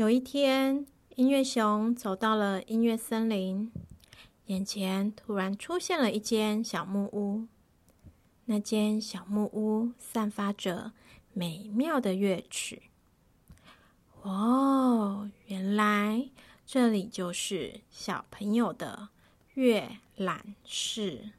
有一天，音乐熊走到了音乐森林，眼前突然出现了一间小木屋。那间小木屋散发着美妙的乐曲。哦，原来这里就是小朋友的阅览室。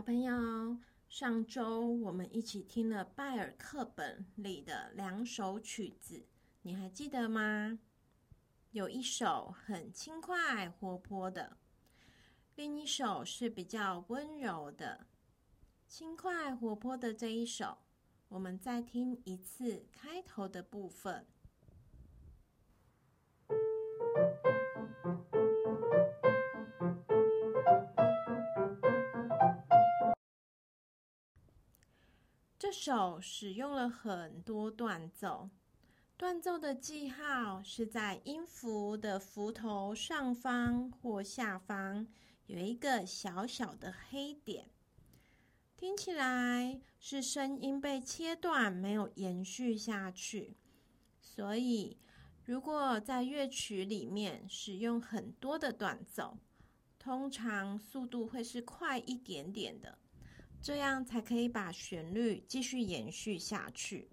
小朋友，上周我们一起听了拜尔课本里的两首曲子，你还记得吗？有一首很轻快活泼的，另一首是比较温柔的。轻快活泼的这一首，我们再听一次开头的部分。这首使用了很多断奏，断奏的记号是在音符的符头上方或下方有一个小小的黑点，听起来是声音被切断，没有延续下去。所以，如果在乐曲里面使用很多的断奏，通常速度会是快一点点的。这样才可以把旋律继续延续下去，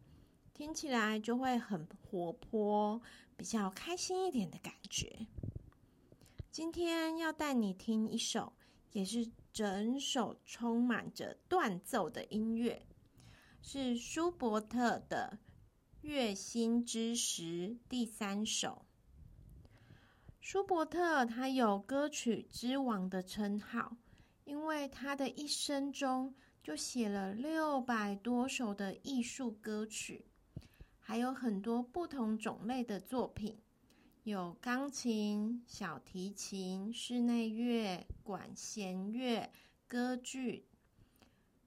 听起来就会很活泼，比较开心一点的感觉。今天要带你听一首，也是整首充满着断奏的音乐，是舒伯特的《月心之时》第三首。舒伯特他有歌曲之王的称号。因为他的一生中就写了六百多首的艺术歌曲，还有很多不同种类的作品，有钢琴、小提琴、室内乐、管弦乐、歌剧。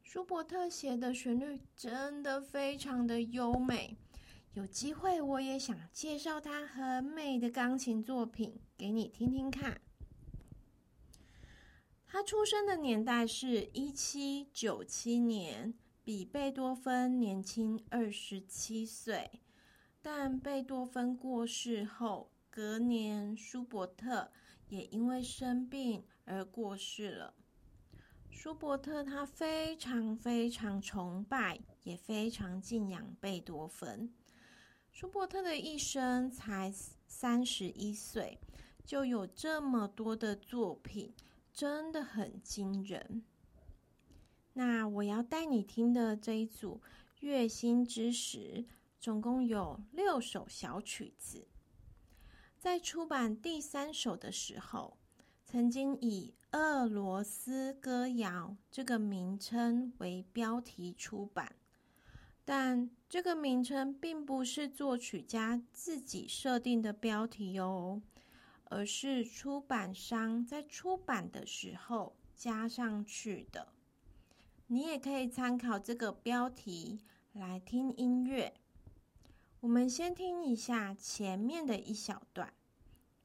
舒伯特写的旋律真的非常的优美，有机会我也想介绍他很美的钢琴作品给你听听看。他出生的年代是一七九七年，比贝多芬年轻二十七岁。但贝多芬过世后，隔年舒伯特也因为生病而过世了。舒伯特他非常非常崇拜，也非常敬仰贝多芬。舒伯特的一生才三十一岁，就有这么多的作品。真的很惊人。那我要带你听的这一组《乐心之时》，总共有六首小曲子。在出版第三首的时候，曾经以《俄罗斯歌谣》这个名称为标题出版，但这个名称并不是作曲家自己设定的标题哦。而是出版商在出版的时候加上去的。你也可以参考这个标题来听音乐。我们先听一下前面的一小段，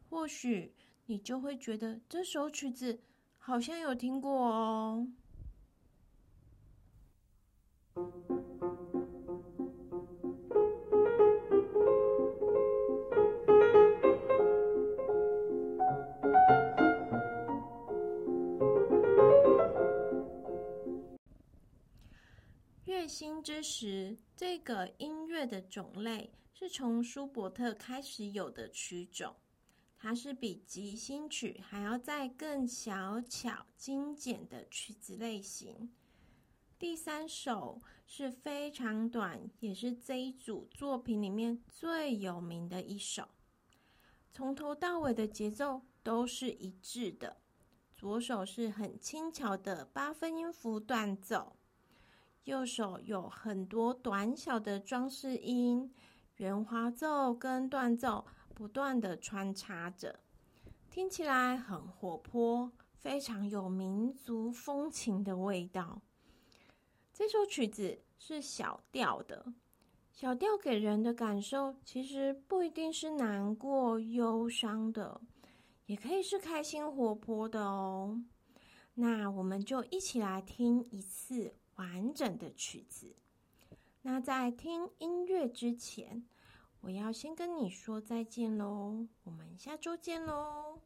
或许你就会觉得这首曲子好像有听过哦。乐心之时，这个音乐的种类是从舒伯特开始有的曲种，它是比即兴曲还要再更小巧精简的曲子类型。第三首是非常短，也是这一组作品里面最有名的一首，从头到尾的节奏都是一致的，左手是很轻巧的八分音符断奏。右手有很多短小的装饰音，圆滑奏跟断奏不断的穿插着，听起来很活泼，非常有民族风情的味道。这首曲子是小调的，小调给人的感受其实不一定是难过、忧伤的，也可以是开心活泼的哦。那我们就一起来听一次完整的曲子。那在听音乐之前，我要先跟你说再见喽。我们下周见喽。